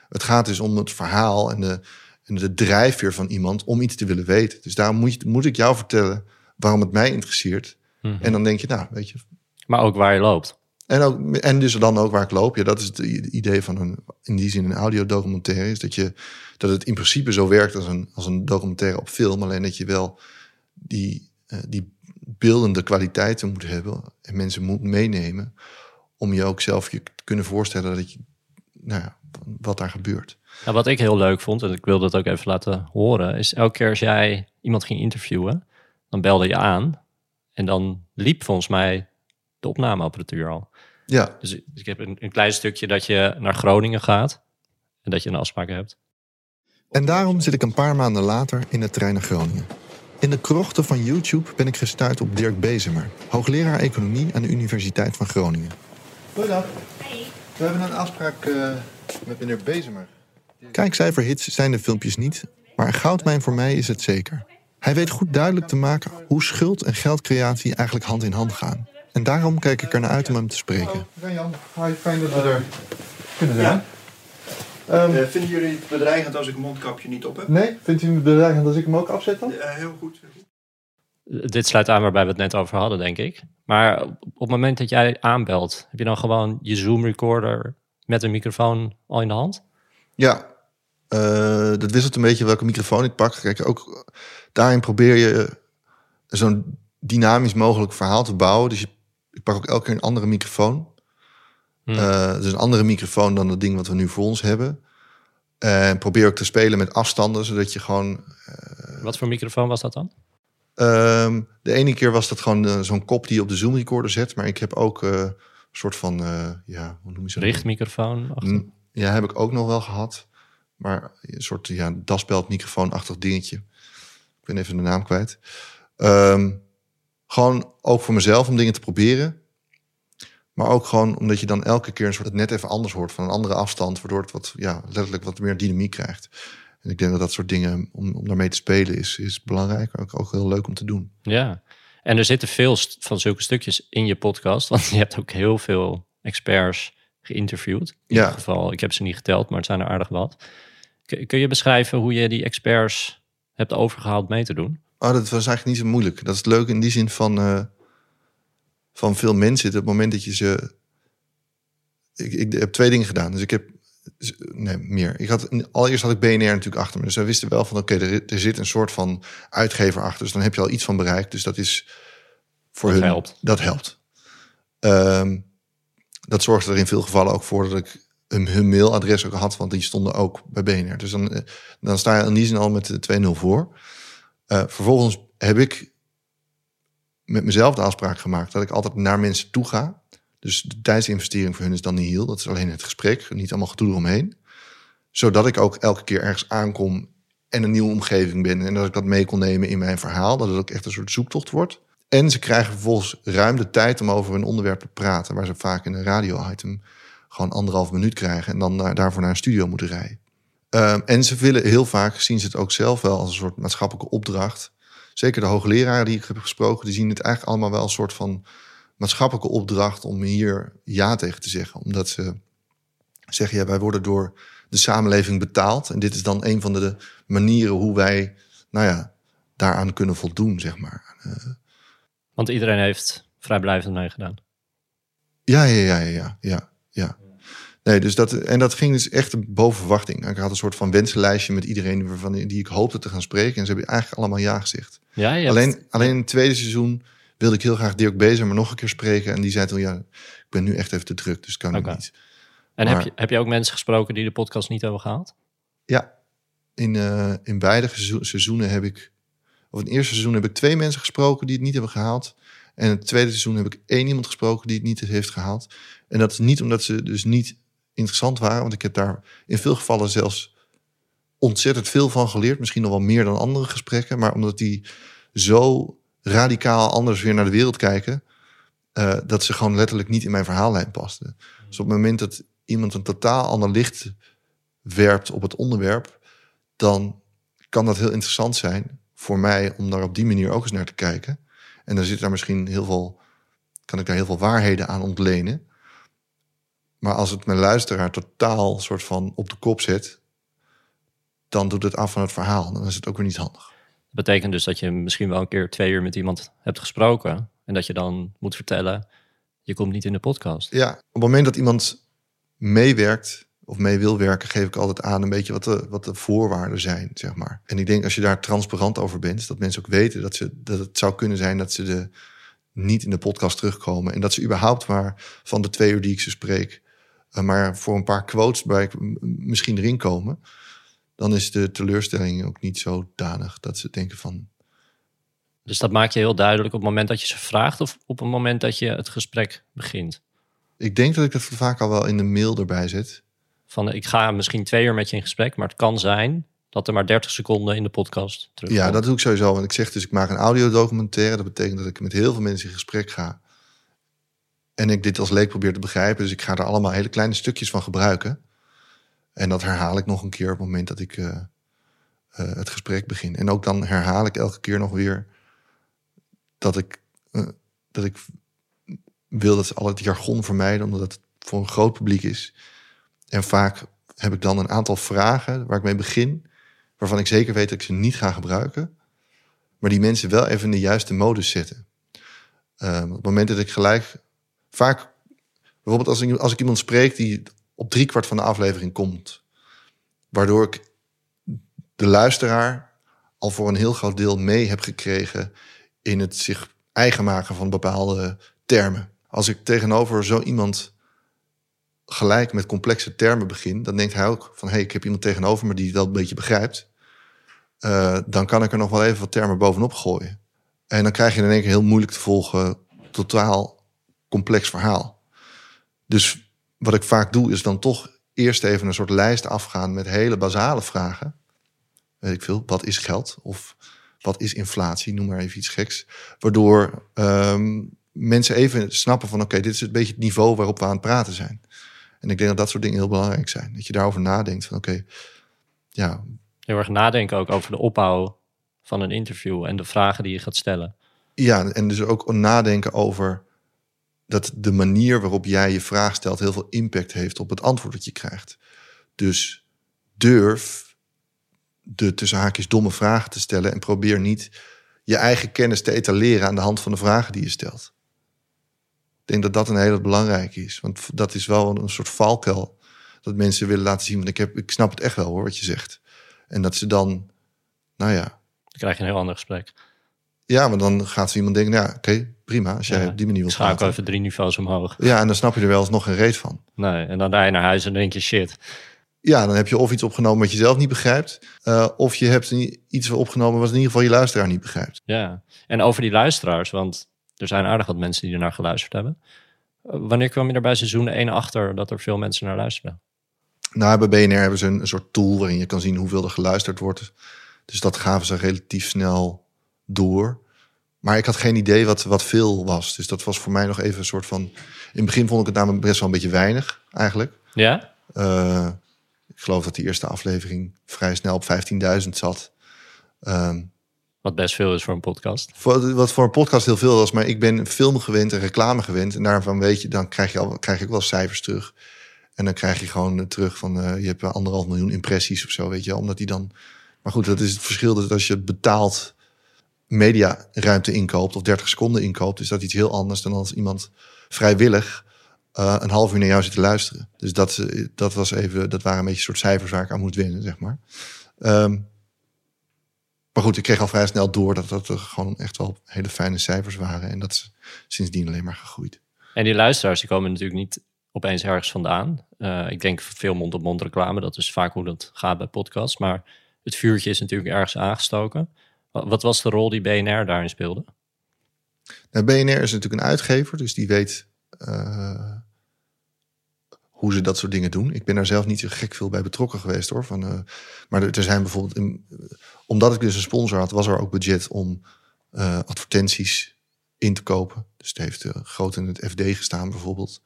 Het gaat dus om het verhaal en de, en de drijfveer van iemand om iets te willen weten. Dus daarom moet, je, moet ik jou vertellen waarom het mij interesseert. En dan denk je, nou, weet je, Maar ook waar je loopt. En, en dus dan ook waar ik loop. Ja, dat is het idee van een, in die zin een audiodocumentaire. Is dat, je, dat het in principe zo werkt als een, als een documentaire op film. Alleen dat je wel die, eh, die beeldende kwaliteiten moet hebben. En mensen moet meenemen. Om je ook zelf je te kunnen voorstellen dat je, nou ja, wat daar gebeurt. Wat ik heel leuk vond, en ik wil dat ook even laten horen, is elke keer als jij iemand ging interviewen, dan belde je aan en dan liep volgens mij de opnameapparatuur al. Ja, Dus ik ik heb een, een klein stukje dat je naar Groningen gaat en dat je een afspraak hebt. En daarom zit ik een paar maanden later in de trein naar Groningen. In de krochten van YouTube ben ik gestuurd op Dirk Bezemer, hoogleraar economie aan de Universiteit van Groningen. Goedendag. We hebben een afspraak eh, met meneer Bezemer. Kijkcijferhits zijn de filmpjes niet, maar een goudmijn voor mij is het zeker. Hij weet goed duidelijk te maken hoe schuld en geldcreatie eigenlijk hand in hand gaan. En daarom kijk ik er naar uit om hem te spreken. Jan, fijn dat we er kunnen zijn. Ehm, Eh, vinden jullie het bedreigend als ik een mondkapje niet op heb? Nee, vindt u het bedreigend als ik hem ook afzet dan? Eh, heel goed. heel goed. Dit sluit aan waarbij we het net over hadden, denk ik. Maar op, op het moment dat jij aanbelt, heb je dan gewoon je Zoom recorder met een microfoon al in de hand? Ja, eh, dat wisselt een beetje welke microfoon ik pak. Kijk, ook daarin probeer je zo'n dynamisch mogelijk verhaal te bouwen. Dus je, ik pak ook elke keer een andere microfoon. Hmm. Eh, dus een andere microfoon dan dat ding wat we nu voor ons hebben. En probeer ook te spelen met afstanden, zodat je gewoon... Wat voor microfoon was dat dan? ehm, de ene keer was dat gewoon eh, zo'n kop die je op de Zoom recorder zet. Maar ik heb ook eh, een soort van, eh, ja, hoe noem je zo'n... Richtmicrofoon? Mm, Ja, heb ik ook nog wel gehad. Maar een soort ja, daspeldmicrofoon-achtig dingetje. Ik ben even de naam kwijt. Ehm, gewoon ook voor mezelf om dingen te proberen. Maar ook gewoon omdat je dan elke keer een soort het net even anders hoort van een andere afstand, waardoor het wat, ja, letterlijk wat meer dynamiek krijgt. En ik denk dat dat soort dingen om, om daarmee te spelen is, is belangrijk. Ook, ook heel leuk om te doen. Ja, en er zitten veel van zulke stukjes in je podcast, want je hebt ook heel veel experts geïnterviewd. In Ja. ieder geval, ik heb ze niet geteld, maar het zijn er aardig wat. Kun je beschrijven hoe je die experts hebt overgehaald mee te doen? Oh, dat was eigenlijk niet zo moeilijk. Dat is het leuke in die zin van, eh, van veel mensen. Op het moment dat je ze... Ik, ik heb twee dingen gedaan. Dus ik heb... Nee, meer. Ik had, allereerst had ik BNR natuurlijk achter me. Dus wij wisten wel van, oké, er, er zit een soort van uitgever achter. Dus dan heb je al iets van bereikt. Dus dat is voor Dat hun... helpt. Dat helpt. Ehm, dat zorgde er in veel gevallen ook voor dat ik hun, hun mailadres ook had. Want die stonden ook bij BNR. Dus dan, eh, dan sta je in die zin al met de 2-0 voor. Eh, vervolgens heb ik met mezelf de afspraak gemaakt dat ik altijd naar mensen toe ga. Dus de tijdsinvestering voor hun is dan niet heel. Dat is alleen het gesprek, niet allemaal gedoe eromheen. Zodat ik ook elke keer ergens aankom en een nieuwe omgeving ben. En dat ik dat mee kon nemen in mijn verhaal. Dat het ook echt een soort zoektocht wordt. En ze krijgen vervolgens ruim de tijd om over hun onderwerp te praten. Waar ze vaak in een radio-item gewoon anderhalf minuut krijgen. En dan daarvoor naar een studio moeten rijden. Um, en ze willen heel vaak, zien ze het ook zelf wel als een soort maatschappelijke opdracht. Zeker de hoogleraren die ik heb gesproken, die zien het eigenlijk allemaal wel als een soort van maatschappelijke opdracht om hier ja tegen te zeggen. Omdat ze zeggen, ja, wij worden door de samenleving betaald. En dit is dan een van de manieren hoe wij, nou ja, daaraan kunnen voldoen, zeg maar. Uh, Want iedereen heeft vrijblijvend meegedaan. Ja, ja, ja, ja, ja, ja. Nee, dus dat, en dat ging dus echt boven verwachting. Ik had een soort van wensenlijstje met iedereen waarvan, die ik hoopte te gaan spreken. En ze hebben eigenlijk allemaal ja gezegd. Ja, alleen, hebt... alleen in het tweede seizoen wilde ik heel graag Dirk Bezer maar nog een keer spreken. En die zei toen, ja, ik ben nu echt even te druk, dus kan okay. ik niet. En maar, heb, je, heb je ook mensen gesproken die de podcast niet hebben gehaald? Ja, in, uh, in beide seizoenen heb ik... Of in het eerste seizoen heb ik twee mensen gesproken die het niet hebben gehaald. En in het tweede seizoen heb ik één iemand gesproken die het niet heeft gehaald. En dat is niet omdat ze dus niet interessant waren. Want ik heb daar in veel gevallen zelfs ontzettend veel van geleerd. Misschien nog wel meer dan andere gesprekken. Maar omdat die zo radicaal anders weer naar de wereld kijken. Uh, dat ze gewoon letterlijk niet in mijn verhaallijn pasten. Dus op het moment dat iemand een totaal ander licht werpt op het onderwerp, dan kan dat heel interessant zijn voor mij om daar op die manier ook eens naar te kijken. En dan zit daar misschien heel veel, kan ik daar heel veel waarheden aan ontlenen. Maar als het mijn luisteraar totaal soort van op de kop zet, dan doet het af van het verhaal. Dan is het ook weer niet handig. Dat betekent dus dat je misschien wel een keer twee uur met iemand hebt gesproken. En dat je dan moet vertellen, je komt niet in de podcast. Ja, op het moment dat iemand meewerkt of mee wil werken, geef ik altijd aan een beetje wat de, wat de voorwaarden zijn, zeg maar. En ik denk als je daar transparant over bent, dat mensen ook weten dat, ze, dat het zou kunnen zijn dat ze de, niet in de podcast terugkomen. En dat ze überhaupt maar van de twee uur die ik ze spreek, maar voor een paar quotes bij misschien erin komen. Dan is de teleurstelling ook niet zo danig dat ze denken van. Dus dat maak je heel duidelijk op het moment dat je ze vraagt of op het moment dat je het gesprek begint? Ik denk dat ik dat vaak al wel in de mail erbij zet. Van ik ga misschien twee uur met je in gesprek, maar het kan zijn dat er maar 30 seconden in de podcast terug. Ja, dat doe ik sowieso. Want ik zeg dus, ik maak een audiodocumentaire. Dat betekent dat ik met heel veel mensen in gesprek ga. En ik dit als leek probeer te begrijpen. Dus ik ga er allemaal hele kleine stukjes van gebruiken. En dat herhaal ik nog een keer op het moment dat ik uh, uh, het gesprek begin. En ook dan herhaal ik elke keer nog weer dat ik, uh, dat ik wil dat ze al het jargon vermijden, omdat het voor een groot publiek is. En vaak heb ik dan een aantal vragen waar ik mee begin, waarvan ik zeker weet dat ik ze niet ga gebruiken, maar die mensen wel even in de juiste modus zetten. op het moment dat ik gelijk vaak, bijvoorbeeld als ik, als ik iemand spreek die op driekwart van de aflevering komt, waardoor ik de luisteraar al voor een heel groot deel mee heb gekregen in het zich eigen maken van bepaalde termen. Als ik tegenover zo iemand gelijk met complexe termen begin, dan denkt hij ook van hé, hey, ik heb iemand tegenover me die wel een beetje begrijpt. Uh, dan kan ik er nog wel even wat termen bovenop gooien. En dan krijg je in één keer heel moeilijk te volgen, totaal complex verhaal. Dus wat ik vaak doe, is dan toch eerst even een soort lijst afgaan met hele basale vragen. Weet ik veel, wat is geld? Of wat is inflatie? Noem maar even iets geks. Waardoor um, mensen even snappen van oké, dit is een beetje het niveau waarop we aan het praten zijn. En ik denk dat dat soort dingen heel belangrijk zijn. Dat je daarover nadenkt van oké, ja. Heel erg nadenken ook over de opbouw van een interview en de vragen die je gaat stellen. Ja, en dus ook nadenken over dat de manier waarop jij je vraag stelt heel veel impact heeft op het antwoord dat je krijgt. Dus durf de tussen haakjes domme vragen te stellen en probeer niet je eigen kennis te etaleren aan de hand van de vragen die je stelt. Ik denk dat dat een hele belangrijke is, want dat is wel een soort valkuil dat mensen willen laten zien. Want ik, heb, ik snap het echt wel hoor, wat je zegt. En dat ze dan, nou ja. Dan krijg je een heel ander gesprek. Ja, maar dan gaat iemand denken, ja, oké, prima. Als jij ja, op die manier wil Schakel praten. even drie niveaus omhoog. Ja, en dan snap je er wel eens nog geen reet van. Nee, en dan rij je naar huis en denk je, shit. Ja, dan heb je of iets opgenomen wat je zelf niet begrijpt. Uh, of je hebt iets opgenomen wat in ieder geval je luisteraar niet begrijpt. Ja, en over die luisteraars, want Er zijn aardig wat mensen die ernaar geluisterd hebben. Eh, wanneer kwam je er bij seizoen 1 achter dat er veel mensen naar luisterden? Nou, bij BNR hebben ze een, een soort tool waarin je kan zien hoeveel er geluisterd wordt. Dus dat gaven ze relatief snel door. Maar ik had geen idee wat, wat veel was. Dus dat was voor mij nog even een soort van... In het begin vond ik het namelijk best wel een beetje weinig, eigenlijk. Ja? Uh, ik geloof dat die eerste aflevering vrij snel op 15.000 zat. Um, wat best veel is voor een podcast. Voor, wat voor een podcast heel veel was, maar ik ben film gewend en reclame gewend. En daarvan weet je, dan krijg je al, krijg ik wel cijfers terug. En dan krijg je gewoon terug van uh, je hebt anderhalf miljoen impressies of zo, weet je, omdat die dan. Maar goed, dat is het verschil dat als je betaald mediaruimte inkoopt of 30 seconden inkoopt, is dat iets heel anders dan als iemand vrijwillig uh, een half uur naar jou zit te luisteren. Dus dat, eh, dat was even, dat waren een beetje soort cijfers waar ik aan moet winnen, zeg maar. Um, maar goed, ik kreeg al vrij snel door dat dat gewoon echt wel hele fijne cijfers waren. En dat is sindsdien alleen maar gegroeid. En die luisteraars die komen natuurlijk niet opeens ergens vandaan. Uh, ik denk veel mond-op-mond reclame, dat is vaak hoe dat gaat bij podcasts. Maar het vuurtje is natuurlijk ergens aangestoken. Wat was de rol die BNR daarin speelde? Nou, BNR is natuurlijk een uitgever, dus die weet uh, hoe ze dat soort dingen doen. Ik ben daar zelf niet zo gek veel bij betrokken geweest hoor. Van, uh, maar er zijn bijvoorbeeld, in, omdat ik dus een sponsor had, was er ook budget om uh, advertenties in te kopen. Dus het heeft groot in het FD gestaan bijvoorbeeld.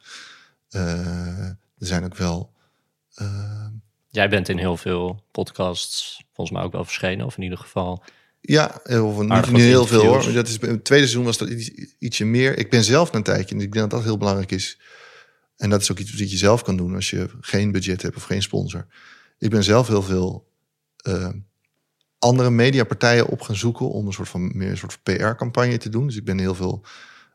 er zijn ook wel. Jij bent in heel veel podcasts volgens mij ook wel verschenen, of in ieder geval. Ja, of niet, niet heel veel hoor. Dat is, in het tweede seizoen was dat iets, ietsje meer. Ik ben zelf een tijdje, en ik denk dat dat heel belangrijk is en dat is ook iets wat je zelf kan doen als je geen budget hebt of geen sponsor. Ik ben zelf heel veel uh, andere mediapartijen op gaan zoeken om een soort van meer een soort PR-campagne te doen. Dus ik ben heel veel,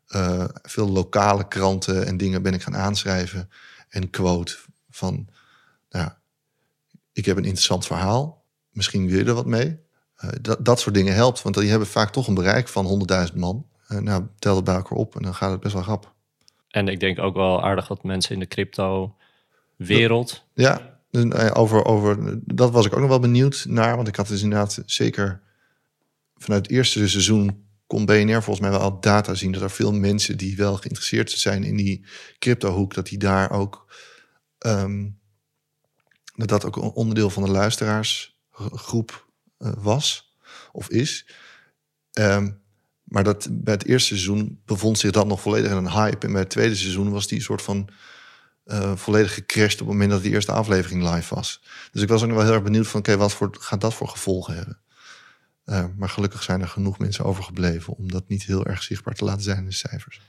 uh, veel lokale kranten en dingen ben ik gaan aanschrijven en quote van, nou, ik heb een interessant verhaal, misschien wil je er wat mee. Uh, dat, dat soort dingen helpt, want die hebben vaak toch een bereik van 100.000 man. nou, tel het bij elkaar op en dan gaat het best wel grap. En ik denk ook wel aardig wat mensen in de crypto wereld. Ja, eh, over, over, dat was ik ook nog wel benieuwd naar. Want ik had dus inderdaad zeker vanuit het eerste seizoen kon BNR volgens mij wel al data zien dat er veel mensen die wel geïnteresseerd zijn in die cryptohoek, dat die daar ook um, dat dat ook een onderdeel van de luisteraarsgroep was of is. Um, maar dat, bij het eerste seizoen bevond zich dat nog volledig in een hype. En bij het tweede seizoen was die soort van uh, volledig gecrashed op het moment dat die eerste aflevering live was. Dus ik was ook nog wel heel erg benieuwd van, oké, wat voor, gaat dat voor gevolgen hebben? Uh, maar gelukkig zijn er genoeg mensen overgebleven om dat niet heel erg zichtbaar te laten zijn in de cijfers.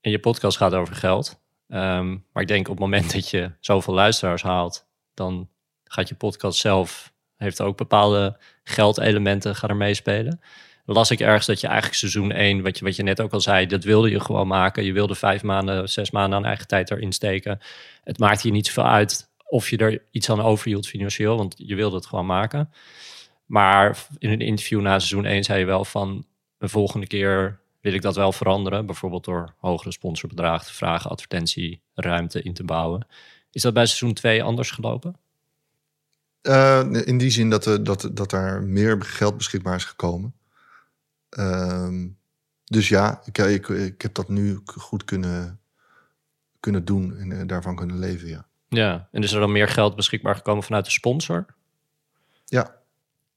En je podcast gaat over geld. Um, maar ik denk op het moment dat je zoveel luisteraars haalt, dan gaat je podcast zelf, heeft ook bepaalde geldelementen, gaan er meespelen las ik ergens dat je eigenlijk seizoen 1, wat je, wat je net ook al zei, dat wilde je gewoon maken. Je wilde vijf maanden, zes maanden aan eigen tijd erin steken. Het maakt je niet zoveel uit of je er iets aan overhield financieel, want je wilde het gewoon maken. Maar in een interview na seizoen 1 zei je wel van een volgende keer wil ik dat wel veranderen. Bijvoorbeeld door hogere sponsorbedragen te vragen, advertentieruimte in te bouwen. Is dat bij seizoen 2 anders gelopen? Uh, in die zin dat, er, dat, dat daar meer geld beschikbaar is gekomen. Um, dus ja, ik, ik, ik heb dat nu goed kunnen, kunnen doen en uh, daarvan kunnen leven, ja. Ja, en is er dan meer geld beschikbaar gekomen vanuit de sponsor? Ja.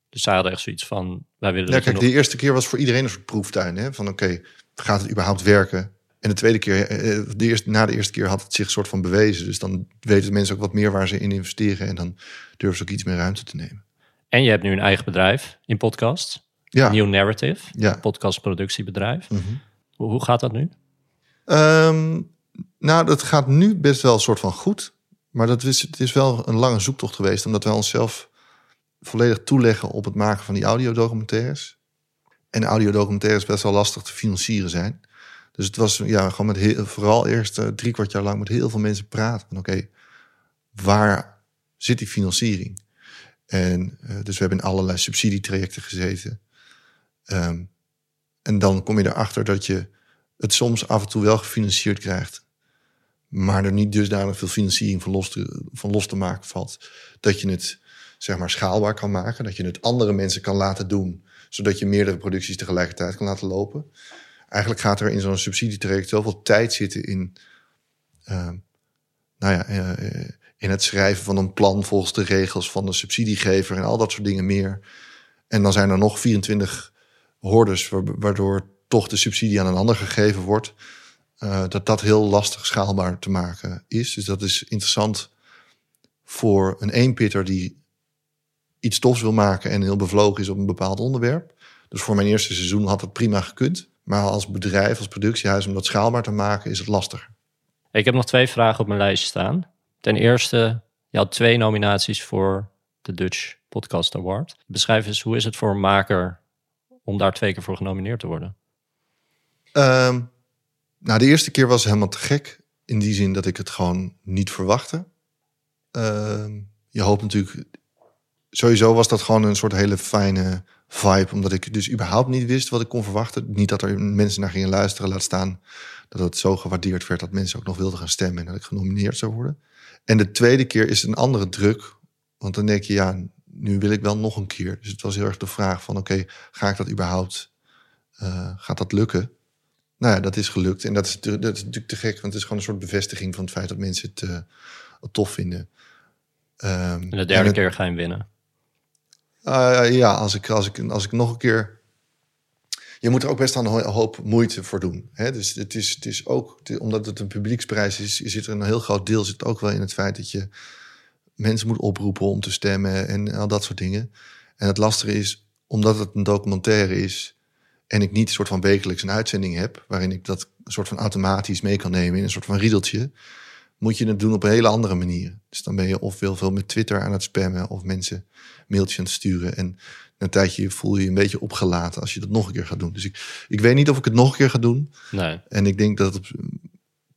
Dus zij hadden echt zoiets van, wij willen... Ja, kijk, nog... de eerste keer was voor iedereen een soort proeftuin. Hè? Van oké, okay, gaat het überhaupt werken? En de tweede keer, eh, de eerste, na de eerste keer had het zich soort van bewezen. Dus dan weten mensen ook wat meer waar ze in investeren. En dan durven ze ook iets meer ruimte te nemen. En je hebt nu een eigen bedrijf in podcast. Ja. New Narrative, ja. podcastproductiebedrijf. Mm -hmm. hoe, hoe, gaat dat nu? Um, nou, dat gaat nu best wel een soort van goed. Maar dat is, het is wel een lange zoektocht geweest. Omdat wij onszelf volledig toeleggen op het maken van die audiodocumentaires. En audiodocumentaires best wel lastig te financieren zijn. Dus het was ja, gewoon met vooral eerst uh, drie kwart jaar lang met heel veel mensen praten. Van oké, waar zit die financiering? En uh, dus we hebben in allerlei subsidietrajecten gezeten. Um, en dan kom je erachter dat je het soms af en toe wel gefinancierd krijgt. Maar er niet dusdanig veel financiering van los, te, van los te maken valt. Dat je het zeg maar schaalbaar kan maken. Dat je het andere mensen kan laten doen. Zodat je meerdere producties tegelijkertijd kan laten lopen. Eigenlijk gaat er in zo'n subsidietraject zoveel tijd zitten in, ehm, nou ja, eh, in het schrijven van een plan volgens de regels van de subsidiegever en al dat soort dingen meer. En dan zijn er nog 24 hordes wa- waardoor toch de subsidie aan een ander gegeven wordt. eh, dat dat heel lastig schaalbaar te maken is. Dus dat is interessant voor een eenpitter die iets tofs wil maken en heel bevlogen is op een bepaald onderwerp. Dus voor mijn eerste seizoen had het prima gekund. Maar als bedrijf, als productiehuis, om dat schaalbaar te maken, is het lastiger. Ik heb nog twee vragen op mijn lijstje staan. Ten eerste, je had twee nominaties voor de Dutch Podcast Award. Beschrijf eens, hoe is het voor een maker om daar twee keer voor genomineerd te worden? Ehm, nou, de eerste keer was helemaal te gek. In die zin dat ik het gewoon niet verwachtte. Ehm, je hoopt natuurlijk... Sowieso was dat gewoon een soort hele fijne vibe. Omdat ik dus überhaupt niet wist wat ik kon verwachten. Niet dat er mensen naar gingen luisteren. Laat staan dat het zo gewaardeerd werd... dat mensen ook nog wilden gaan stemmen... en dat ik genomineerd zou worden. En de tweede keer is een andere druk. Want dan denk je, ja, nu wil ik wel nog een keer. Dus het was heel erg de vraag van... oké, ga ik dat überhaupt... eh, gaat dat lukken? Nou ja, dat is gelukt. En dat is, te- dat is natuurlijk te gek, want het is gewoon een soort bevestiging van het feit dat mensen het, eh, het tof vinden. Ehm, En de derde en het- keer ga je hem winnen. Eh, ja, als ik, als, ik, als ik nog een keer. Je moet er ook best aan een hoop moeite voor doen. Hè? Dus het is, het is ook, omdat het een publieksprijs is, zit er een heel groot deel zit ook wel in het feit dat je mensen moet oproepen om te stemmen en al dat soort dingen. En het lastige is, omdat het een documentaire is en ik niet een soort van wekelijks een uitzending heb, waarin ik dat soort van automatisch mee kan nemen in een soort van riedeltje, moet je het doen op een hele andere manier. Dus dan ben je of heel veel met Twitter aan het spammen of mensen mailtjes aan het sturen. En na een tijdje voel je je een beetje opgelaten als je dat nog een keer gaat doen. Dus ik, ik weet niet of ik het nog een keer ga doen. Nee. En ik denk dat het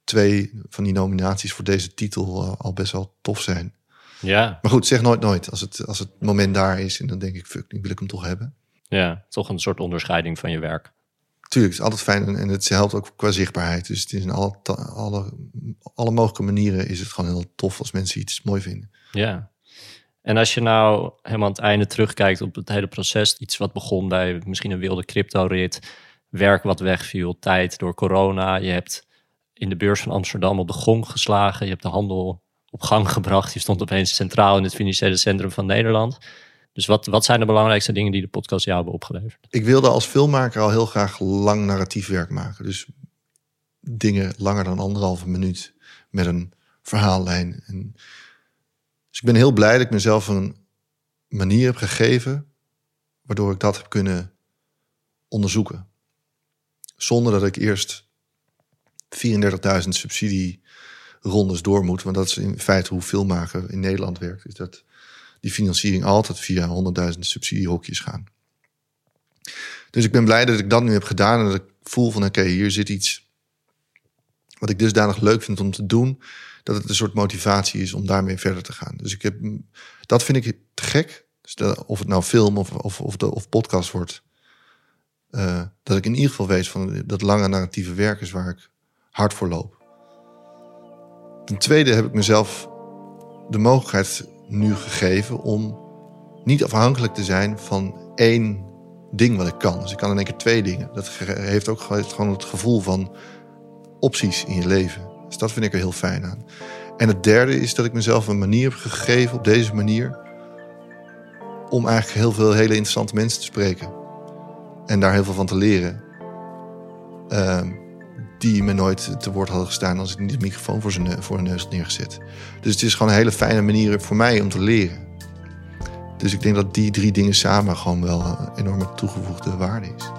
twee van die nominaties voor deze titel eh, al best wel tof zijn. Ja, Maar goed, zeg nooit nooit. Als het, als het moment daar is en dan denk ik, fuck, nu wil ik hem toch hebben. ja, toch een soort onderscheiding van je werk. Tuurlijk, het is altijd fijn en- het helpt ook qua zichtbaarheid. Dus het is in alle, alle, alle mogelijke manieren is het gewoon heel tof als mensen iets mooi vinden. Ja. En als je nou helemaal aan het einde terugkijkt op het hele proces, iets wat begon bij misschien een wilde crypto-rit, werk wat wegviel, tijd door corona. Je hebt in de beurs van Amsterdam op de gong geslagen. Je hebt de handel op gang gebracht. Je stond opeens centraal in het financiële centrum van Nederland. Dus wat, wat zijn de belangrijkste dingen die de podcast jou hebben opgeleverd? Ik wilde als filmmaker al heel graag lang narratief werk maken. Dus dingen langer dan anderhalve minuut met een verhaallijn. En dus ik ben heel blij dat ik mezelf een manier heb gegeven waardoor ik dat heb kunnen onderzoeken. Zonder dat ik eerst 34.000 subsidierondes door moet. Want dat is in feite hoe filmmaker in Nederland werkt. Is dat die financiering altijd via 100.000 subsidiehokjes gaan. Dus ik ben blij dat ik dat nu heb gedaan en dat ik voel van oké, hier zit iets wat ik dusdanig leuk vind om te doen, dat het een soort motivatie is om daarmee verder te gaan. Dus ik heb, dat vind ik te gek. Dus of het nou film of, of, of, de, of podcast wordt, eh, dat ik in ieder geval weet van dat lange narratieve werk is waar ik hard voor loop. Ten tweede heb ik mezelf de mogelijkheid nu gegeven om niet afhankelijk te zijn van één ding wat ik kan. Dus ik kan in één keer twee dingen. Dat heeft ook gewoon het gevoel van opties in je leven. Dus dat vind ik er heel fijn aan. En het derde is dat ik mezelf een manier heb gegeven op deze manier om eigenlijk heel veel hele interessante mensen te spreken. En daar heel veel van te leren. Ehm, die me nooit te woord hadden gestaan als ik niet de microfoon voor, zijn, neu- voor neus had neergezet. Dus het is gewoon een hele fijne manier voor mij om te leren. Dus ik denk dat die drie dingen samen gewoon wel een enorme toegevoegde waarde is.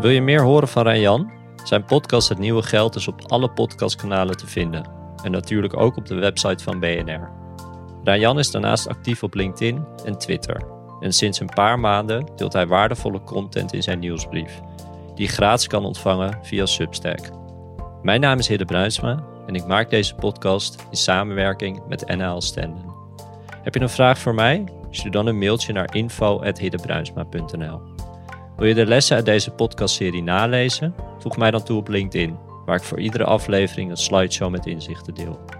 Wil je meer horen van Jan? Zijn podcast Het Nieuwe Geld is op alle podcastkanalen te vinden. En natuurlijk ook op de website van BNR. Rajan is daarnaast actief op LinkedIn en Twitter. En sinds een paar maanden deelt hij waardevolle content in zijn nieuwsbrief, die je gratis kan ontvangen via Substack. Mijn naam is Hidde Bruinsma en ik maak deze podcast in samenwerking met NL Stenden. Heb je een vraag voor mij? Stuur dan een mailtje naar info.hiddebruinsma.nl Wil je de lessen uit deze podcastserie nalezen? Voeg mij dan toe op LinkedIn, waar ik voor iedere aflevering een slideshow met inzichten deel.